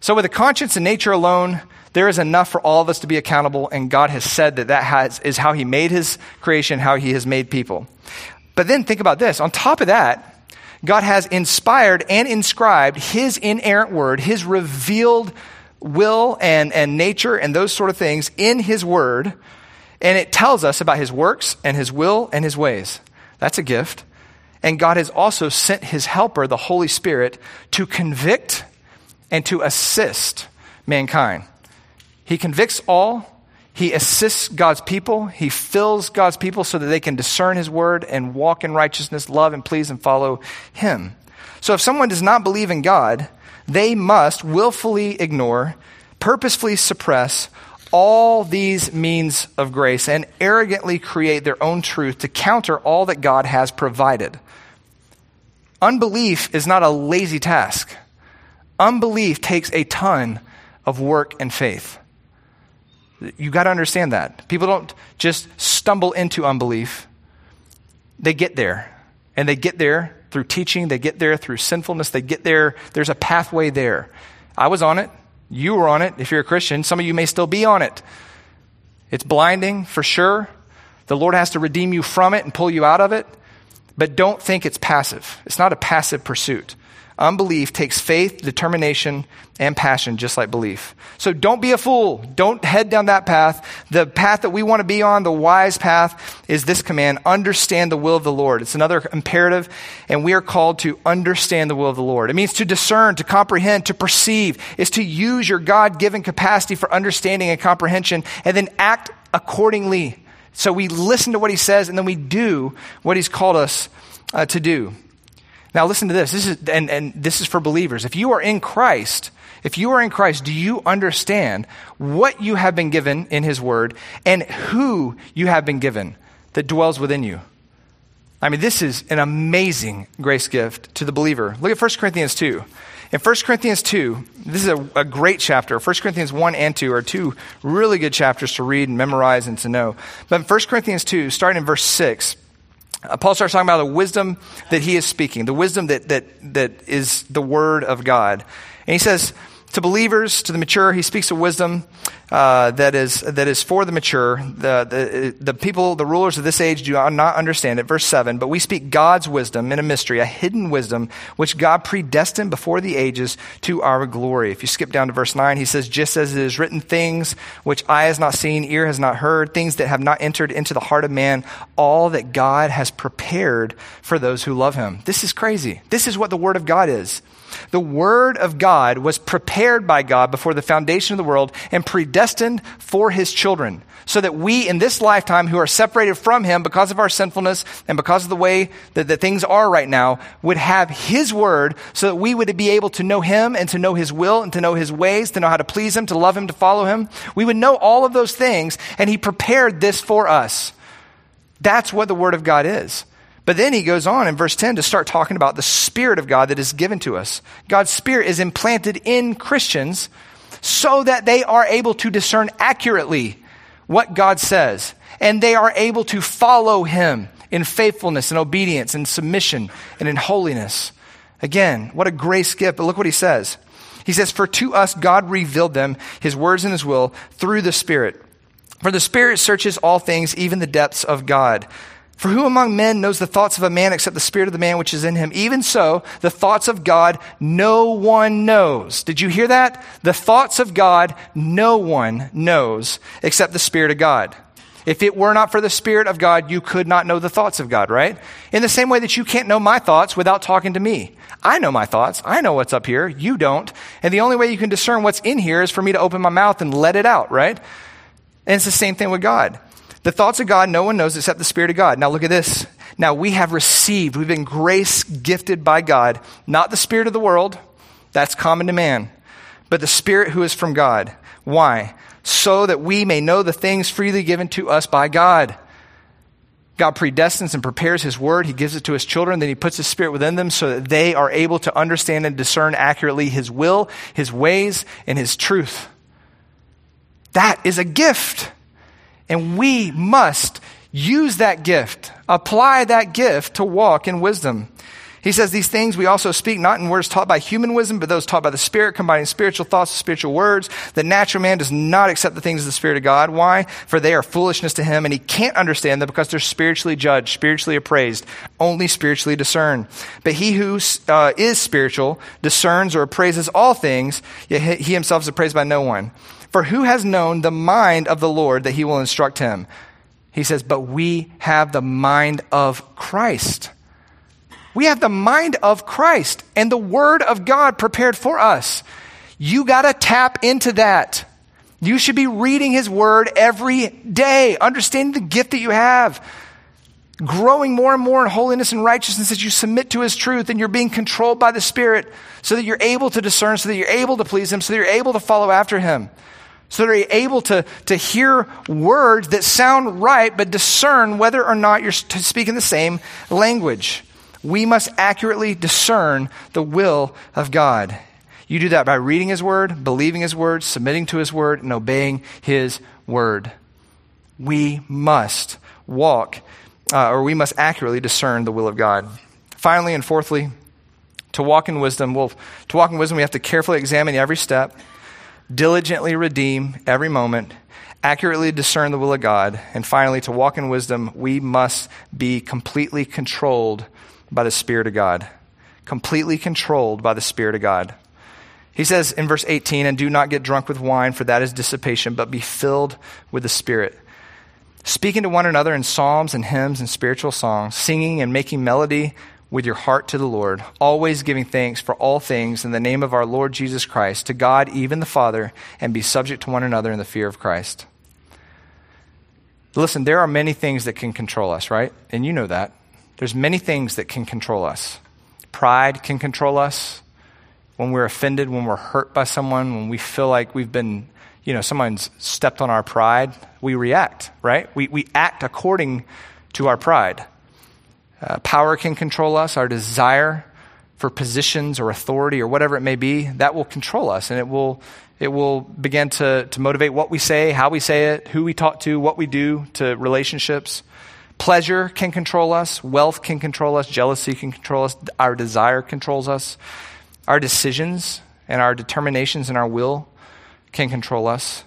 So, with a conscience and nature alone, there is enough for all of us to be accountable, and God has said that that has, is how he made his creation, how he has made people. But then think about this. On top of that, God has inspired and inscribed His inerrant word, His revealed will and, and nature and those sort of things in His word. And it tells us about His works and His will and His ways. That's a gift. And God has also sent His helper, the Holy Spirit, to convict and to assist mankind. He convicts all he assists God's people. He fills God's people so that they can discern His word and walk in righteousness, love and please and follow Him. So if someone does not believe in God, they must willfully ignore, purposefully suppress all these means of grace and arrogantly create their own truth to counter all that God has provided. Unbelief is not a lazy task. Unbelief takes a ton of work and faith. You got to understand that. People don't just stumble into unbelief, they get there. And they get there through teaching, they get there through sinfulness, they get there. There's a pathway there. I was on it. You were on it if you're a Christian. Some of you may still be on it. It's blinding for sure. The Lord has to redeem you from it and pull you out of it. but don't think it's passive. It's not a passive pursuit. Unbelief takes faith, determination, and passion, just like belief. So don't be a fool. Don't head down that path. The path that we want to be on, the wise path, is this command understand the will of the Lord. It's another imperative, and we are called to understand the will of the Lord. It means to discern, to comprehend, to perceive. is to use your God given capacity for understanding and comprehension, and then act accordingly. So we listen to what he says, and then we do what he's called us uh, to do. Now, listen to this. This is, and, and this is for believers. If you are in Christ, if you are in Christ, do you understand what you have been given in His Word and who you have been given that dwells within you? I mean, this is an amazing grace gift to the believer. Look at 1 Corinthians 2. In 1 Corinthians 2, this is a, a, great chapter. 1 Corinthians 1 and 2 are two really good chapters to read and memorize and to know. But in 1 Corinthians 2, starting in verse 6, uh, Uh, Paul starts talking about the wisdom that he is speaking, the wisdom that, that, that is the word of God. And he says, to believers, to the mature, he speaks of wisdom uh, that, is, that is for the mature. The, the, the people, the rulers of this age do not understand it. Verse 7 But we speak God's wisdom in a mystery, a hidden wisdom, which God predestined before the ages to our glory. If you skip down to verse 9, he says, Just as it is written, things which eye has not seen, ear has not heard, things that have not entered into the heart of man, all that God has prepared for those who love him. This is crazy. This is what the Word of God is. The Word of God was prepared by God before the foundation of the world and predestined for His children, so that we in this lifetime who are separated from Him because of our sinfulness and because of the way that, that things are right now would have His Word so that we would be able to know Him and to know His will and to know His ways, to know how to please Him, to love Him, to follow Him. We would know all of those things, and He prepared this for us. That's what the Word of God is. But then he goes on in verse 10 to start talking about the Spirit of God that is given to us. God's Spirit is implanted in Christians so that they are able to discern accurately what God says. And they are able to follow Him in faithfulness and obedience and submission and in holiness. Again, what a grace gift. But look what he says. He says, For to us God revealed them, His words and His will, through the Spirit. For the Spirit searches all things, even the depths of God. For who among men knows the thoughts of a man except the spirit of the man which is in him? Even so, the thoughts of God no one knows. Did you hear that? The thoughts of God no one knows except the spirit of God. If it were not for the Spirit of God, you could not know the thoughts of God, right? In the same way that you can't know my thoughts without talking to me. I know my thoughts. I know what's up here. You don't. And the only way you can discern what's in here is for me to open my mouth and let it out, right? And it's the same thing with God. The thoughts of God no one knows except the Spirit of God. Now look at this. Now we have received, we've been grace gifted by God, not the Spirit of the world, that's common to man, but the Spirit who is from God. Why? So that we may know the things freely given to us by God. God predestines and prepares His Word. He gives it to His children. Then He puts His Spirit within them so that they are able to understand and discern accurately His will, His ways, and His truth. That is a gift. And we must use that gift, apply that gift to walk in wisdom. He says these things we also speak not in words taught by human wisdom, but those taught by the Spirit, combining spiritual thoughts with spiritual words. The natural man does not accept the things of the Spirit of God. Why? For they are foolishness to him, and he can't understand them because they're spiritually judged, spiritually appraised, only spiritually discerned. But he who uh, is spiritual discerns or appraises all things, yet he himself is appraised by no one. For who has known the mind of the Lord that he will instruct him? He says, But we have the mind of Christ. We have the mind of Christ and the Word of God prepared for us. You got to tap into that. You should be reading His Word every day, understanding the gift that you have, growing more and more in holiness and righteousness as you submit to His truth and you're being controlled by the Spirit so that you're able to discern, so that you're able to please Him, so that you're able to follow after Him so that you're able to, to hear words that sound right, but discern whether or not you're speaking the same language. We must accurately discern the will of God. You do that by reading His Word, believing His Word, submitting to His Word, and obeying His Word. We must walk, uh, or we must accurately discern the will of God. Finally and fourthly, to walk in wisdom, well, to walk in wisdom, we have to carefully examine every step diligently redeem every moment, accurately discern the will of God, and finally, to walk in wisdom, we must be completely controlled by the Spirit of God. Completely controlled by the Spirit of God. He says in verse 18, and do not get drunk with wine, for that is dissipation, but be filled with the Spirit. Speaking to one another in psalms and hymns and spiritual songs, singing and making melody with your heart to the Lord, always giving thanks for all things in the name of our Lord Jesus Christ, to God, even the Father, and be subject to one another in the fear of Christ. Listen, there are many things that can control us, right? And you know that. There's many things that can control us. Pride can control us. When we're offended, when we're hurt by someone, when we feel like we've been, you know, someone's stepped on our pride, we react, right? We, we act according to our pride. Uh, power can control us, our desire for positions or authority or whatever it may be, that will control us. And it will, it will begin to, to motivate what we say, how we say it, who we talk to, what we do to relationships. Pleasure can control us, wealth can control us, jealousy can control us, our desire controls us, our decisions and our determinations and our will can control us.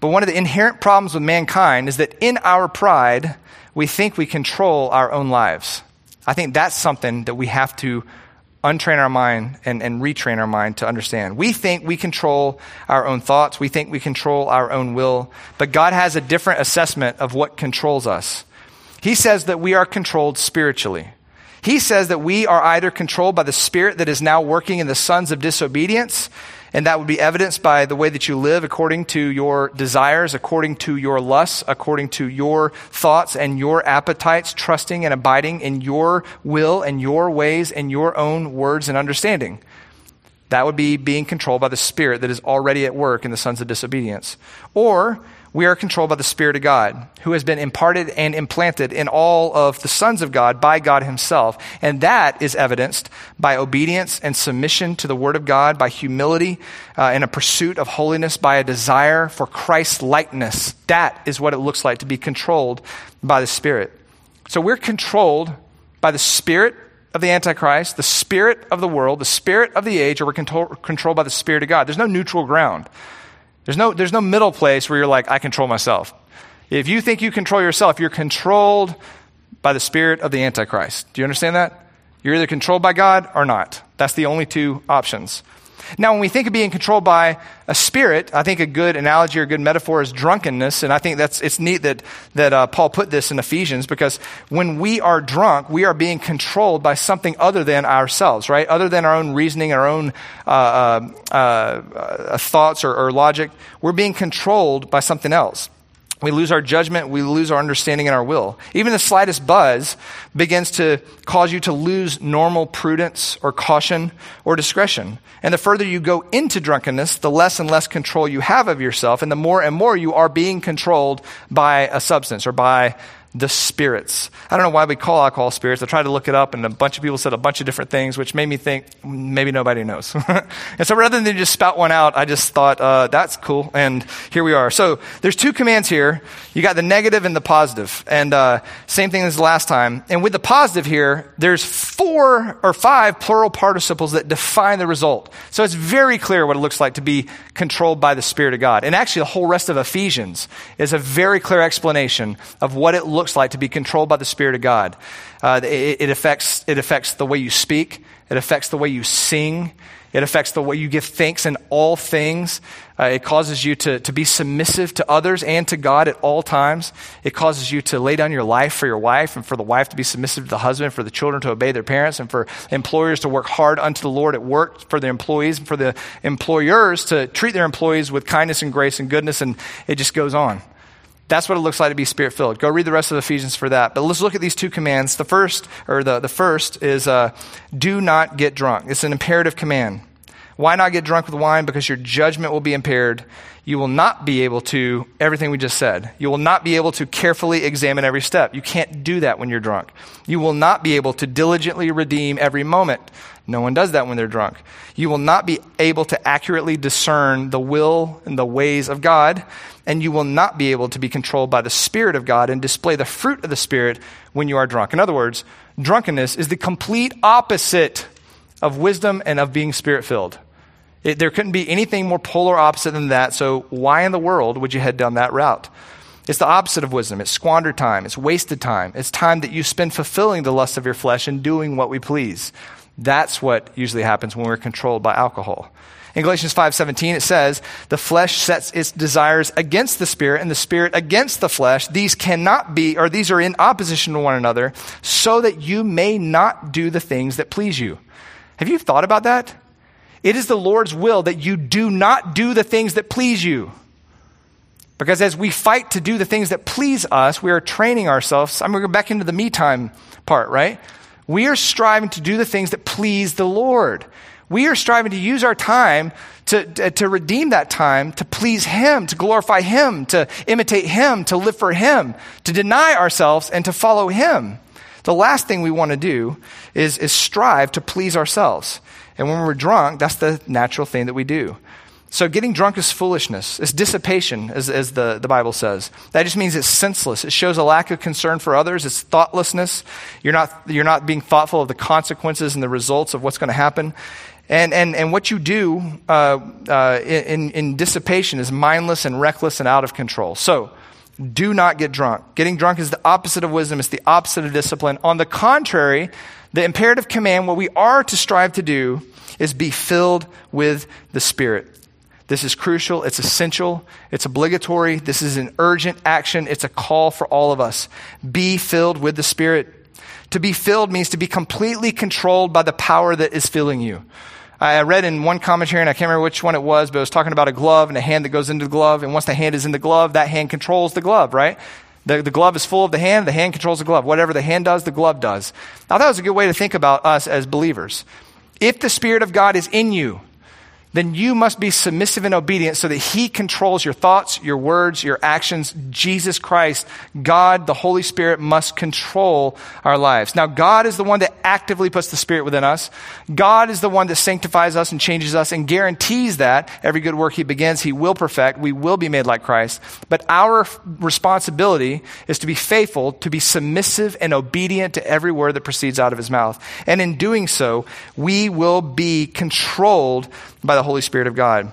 But one of the inherent problems with mankind is that in our pride, we think we control our own lives. I think that's something that we have to untrain our mind and, and retrain our mind to understand. We think we control our own thoughts, we think we control our own will, but God has a different assessment of what controls us. He says that we are controlled spiritually. He says that we are either controlled by the spirit that is now working in the sons of disobedience, and that would be evidenced by the way that you live according to your desires, according to your lusts, according to your thoughts and your appetites, trusting and abiding in your will and your ways and your own words and understanding. That would be being controlled by the Spirit that is already at work in the sons of disobedience. Or we are controlled by the Spirit of God, who has been imparted and implanted in all of the sons of God by God Himself. And that is evidenced by obedience and submission to the Word of God, by humility uh, and a pursuit of holiness, by a desire for Christ likeness. That is what it looks like to be controlled by the Spirit. So we're controlled by the Spirit of the Antichrist, the Spirit of the world, the Spirit of the age, or we're control, controlled by the Spirit of God. There's no neutral ground. There's no, there's no middle place where you're like, I control myself. If you think you control yourself, you're controlled by the spirit of the Antichrist. Do you understand that? You're either controlled by God or not. That's the only two options. Now, when we think of being controlled by a spirit, I think a good analogy or a good metaphor is drunkenness. And I think that's, it's neat that, that uh, Paul put this in Ephesians because when we are drunk, we are being controlled by something other than ourselves, right? Other than our own reasoning, our own uh, uh, uh thoughts or, or logic. We're being controlled by something else. We lose our judgment, we lose our understanding and our will. Even the slightest buzz begins to cause you to lose normal prudence or caution or discretion. And the further you go into drunkenness, the less and less control you have of yourself, and the more and more you are being controlled by a substance or by the spirits. I don't know why we call alcohol spirits. I tried to look it up, and a bunch of people said a bunch of different things, which made me think maybe nobody knows. *laughs* and so rather than just spout one out, I just thought, uh, that's cool. And here we are. So there's two commands here. You got the negative and the positive. And uh, same thing as last time. And with the positive here, there's four or five plural participles that define the result. So it's very clear what it looks like to be controlled by the Spirit of God. And actually, the whole rest of Ephesians is a very clear explanation of what it looks looks like to be controlled by the Spirit of God. Uh, it, it, affects, it affects the way you speak, it affects the way you sing, it affects the way you give thanks in all things. Uh, it causes you to, to be submissive to others and to God at all times. It causes you to lay down your life for your wife and for the wife to be submissive to the husband, for the children to obey their parents, and for employers to work hard unto the Lord at work, for the employees, and for the employers to treat their employees with kindness and grace and goodness, and it just goes on. That's what it looks like to be spirit filled. Go read the rest of Ephesians for that. But let's look at these two commands. The first, or the, the first, is uh, do not get drunk. It's an imperative command. Why not get drunk with wine? Because your judgment will be impaired. You will not be able to, everything we just said, you will not be able to carefully examine every step. You can't do that when you're drunk. You will not be able to diligently redeem every moment. No one does that when they're drunk. You will not be able to accurately discern the will and the ways of God and you will not be able to be controlled by the Spirit of God and display the fruit of the Spirit when you are drunk. In other words, drunkenness is the complete opposite of wisdom and of being spirit filled. There couldn't be anything more polar opposite than that. So, why in the world would you head down that route? It's the opposite of wisdom. It's squandered time. It's wasted time. It's time that you spend fulfilling the lust of your flesh and doing what we please. That's what usually happens when we're controlled by alcohol. In Galatians 5:17 it says, "The flesh sets its desires against the spirit and the spirit against the flesh. These cannot be or these are in opposition to one another, so that you may not do the things that please you." Have you thought about that? It is the Lord's will that you do not do the things that please you. Because as we fight to do the things that please us, we are training ourselves. I'm going to go back into the me time part, right? We are striving to do the things that please the Lord. We are striving to use our time to, to redeem that time, to please Him, to glorify Him, to imitate Him, to live for Him, to deny ourselves and to follow Him. The last thing we want to do is, is strive to please ourselves. And when we're drunk, that's the natural thing that we do. So getting drunk is foolishness. It's dissipation, as, as the, the Bible says. That just means it's senseless. It shows a lack of concern for others. It's thoughtlessness. You're not, you're not being thoughtful of the consequences and the results of what's going to happen. And, and, and what you do uh, uh, in, in dissipation is mindless and reckless and out of control. So do not get drunk. Getting drunk is the opposite of wisdom. It's the opposite of discipline. On the contrary, the imperative command, what we are to strive to do, is be filled with the Spirit. This is crucial. It's essential. It's obligatory. This is an urgent action. It's a call for all of us. Be filled with the Spirit. To be filled means to be completely controlled by the power that is filling you. I read in one commentary, and I can't remember which one it was, but it was talking about a glove and a hand that goes into the glove. And once the hand is in the glove, that hand controls the glove, right? The, the glove is full of the hand, the hand controls the glove. Whatever the hand does, the glove does. Now, that was a good way to think about us as believers. If the Spirit of God is in you, then you must be submissive and obedient so that He controls your thoughts, your words, your actions. Jesus Christ, God, the Holy Spirit must control our lives. Now, God is the one that actively puts the Spirit within us. God is the one that sanctifies us and changes us and guarantees that every good work He begins, He will perfect. We will be made like Christ. But our responsibility is to be faithful, to be submissive and obedient to every word that proceeds out of His mouth. And in doing so, we will be controlled by the Holy Spirit of God.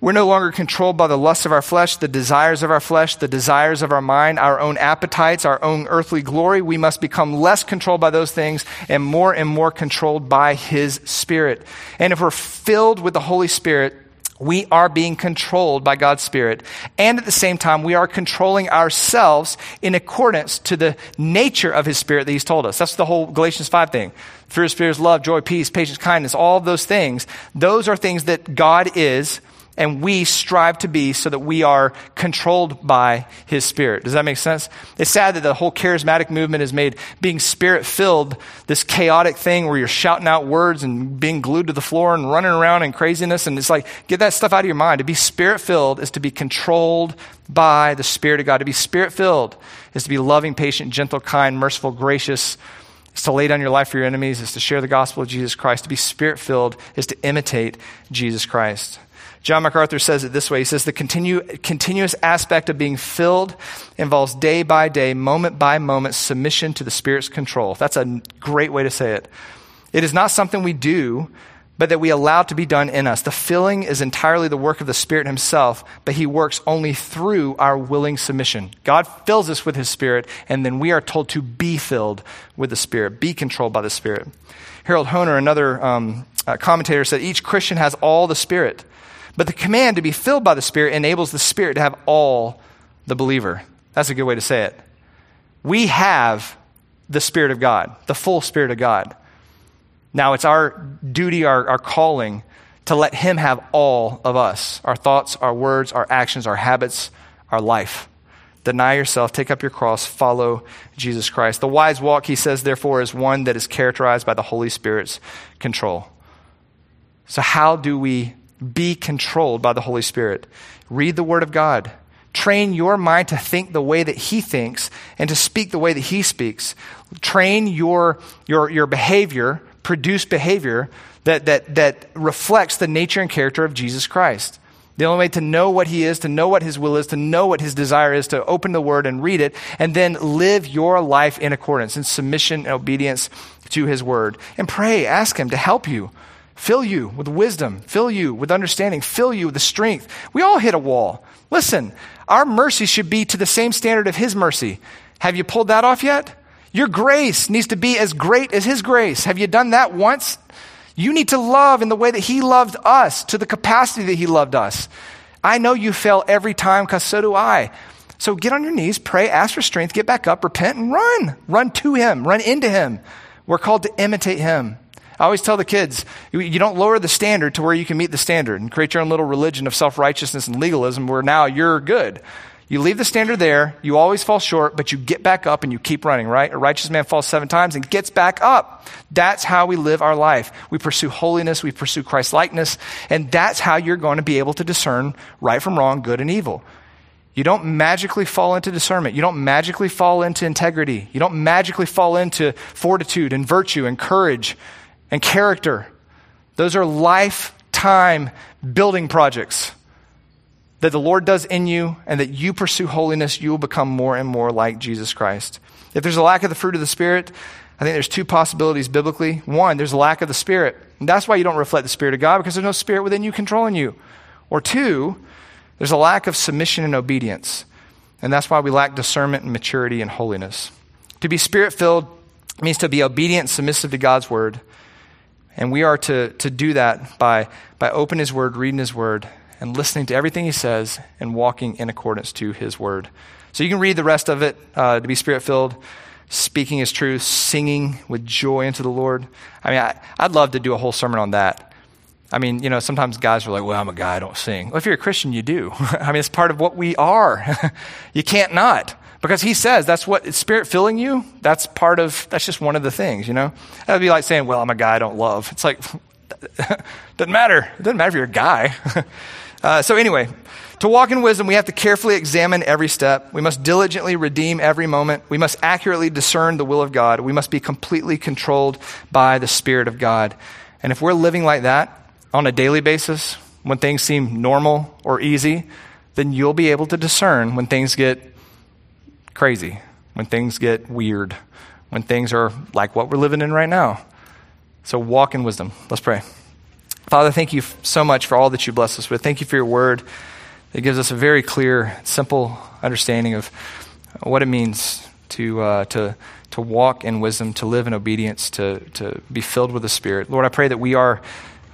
We're no longer controlled by the lusts of our flesh, the desires of our flesh, the desires of our mind, our own appetites, our own earthly glory. We must become less controlled by those things and more and more controlled by His Spirit. And if we're filled with the Holy Spirit, we are being controlled by God's Spirit. And at the same time, we are controlling ourselves in accordance to the nature of His Spirit that He's told us. That's the whole Galatians 5 thing. Through His Spirit, love, joy, peace, patience, kindness, all of those things. Those are things that God is and we strive to be so that we are controlled by his spirit. Does that make sense? It's sad that the whole charismatic movement has made being spirit filled this chaotic thing where you're shouting out words and being glued to the floor and running around in craziness. And it's like, get that stuff out of your mind. To be spirit filled is to be controlled by the Spirit of God. To be spirit filled is to be loving, patient, gentle, kind, merciful, gracious. Is to lay down your life for your enemies, is to share the gospel of Jesus Christ. To be spirit filled is to imitate Jesus Christ. John MacArthur says it this way He says, The continue, continuous aspect of being filled involves day by day, moment by moment submission to the Spirit's control. That's a great way to say it. It is not something we do, but that we allow to be done in us. The filling is entirely the work of the Spirit Himself, but He works only through our willing submission. God fills us with His Spirit, and then we are told to be filled with the Spirit, be controlled by the Spirit. Harold Hoehner, another um, uh, commentator, said each Christian has all the Spirit. But the command to be filled by the Spirit enables the Spirit to have all the believer. That's a good way to say it. We have the Spirit of God, the full Spirit of God. Now it's our duty, our, our calling, to let Him have all of us our thoughts, our words, our actions, our habits, our life. Deny yourself, take up your cross, follow Jesus Christ. The wise walk, he says, therefore, is one that is characterized by the Holy Spirit's control. So, how do we be controlled by the Holy Spirit. Read the Word of God. Train your mind to think the way that He thinks and to speak the way that He speaks. Train your, your, your behavior, produce behavior that, that, that reflects the nature and character of Jesus Christ. The only way to know what He is, to know what His will is, to know what His desire is, to open the Word and read it, and then live your life in accordance, in submission and obedience to His Word. And pray, ask Him to help you fill you with wisdom, fill you with understanding, fill you with the strength. We all hit a wall. Listen, our mercy should be to the same standard of His mercy. Have you pulled that off yet? Your grace needs to be as great as His grace. Have you done that once? You need to love in the way that He loved us, to the capacity that He loved us. I know you fail every time because so do I. So get on your knees, pray, ask for strength, get back up, repent, and run. Run to Him, run into Him. We're called to imitate Him. I always tell the kids, you don't lower the standard to where you can meet the standard and create your own little religion of self righteousness and legalism where now you're good. You leave the standard there, you always fall short, but you get back up and you keep running, right? A righteous man falls seven times and gets back up. That's how we live our life. We pursue holiness, we pursue Christ likeness, and that's how you're going to be able to discern right from wrong, good and evil. You don't magically fall into discernment. You don't magically fall into integrity. You don't magically fall into fortitude and virtue and courage and character. Those are lifetime building projects that the Lord does in you and that you pursue holiness, you will become more and more like Jesus Christ. If there's a lack of the fruit of the Spirit, I think there's two possibilities biblically. One, there's a lack of the Spirit. And that's why you don't reflect the Spirit of God because there's no Spirit within you controlling you. Or two, there's a lack of submission and obedience. And that's why we lack discernment and maturity and holiness. To be spirit filled means to be obedient and submissive to God's word. And we are to, to do that by, by opening His Word, reading His Word, and listening to everything He says and walking in accordance to His Word. So you can read the rest of it uh, to be spirit filled, speaking His truth, singing with joy into the Lord. I mean, I, I'd love to do a whole sermon on that. I mean, you know, sometimes guys are like, well, I'm a guy, I don't sing. Well, if you're a Christian, you do. *laughs* I mean, it's part of what we are. *laughs* you can't not. Because he says that's what spirit filling you, that's part of, that's just one of the things, you know? That would be like saying, well, I'm a guy I don't love. It's like, *laughs* doesn't matter. It doesn't matter if you're a guy. *laughs* uh, so, anyway, to walk in wisdom, we have to carefully examine every step. We must diligently redeem every moment. We must accurately discern the will of God. We must be completely controlled by the Spirit of God. And if we're living like that on a daily basis, when things seem normal or easy, then you'll be able to discern when things get crazy, when things get weird, when things are like what we're living in right now. So walk in wisdom. Let's pray. Father, thank you so much for all that you bless us with. Thank you for your word. It gives us a very clear, simple understanding of what it means to, uh, to, to walk in wisdom, to live in obedience, to, to be filled with the Spirit. Lord, I pray that we are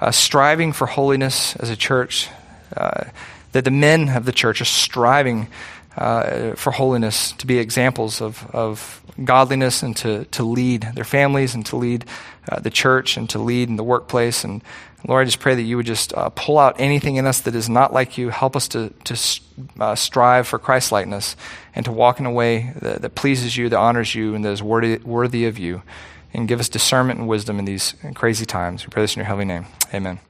uh, striving for holiness as a church, uh, that the men of the church are striving uh, for holiness, to be examples of, of godliness and to, to lead their families and to lead uh, the church and to lead in the workplace. And Lord, I just pray that you would just uh, pull out anything in us that is not like you. Help us to, to uh, strive for Christ likeness and to walk in a way that, that, pleases you, that honors you, and that is worthy, worthy of you. And give us discernment and wisdom in these crazy times. We pray this in your heavenly name. Amen.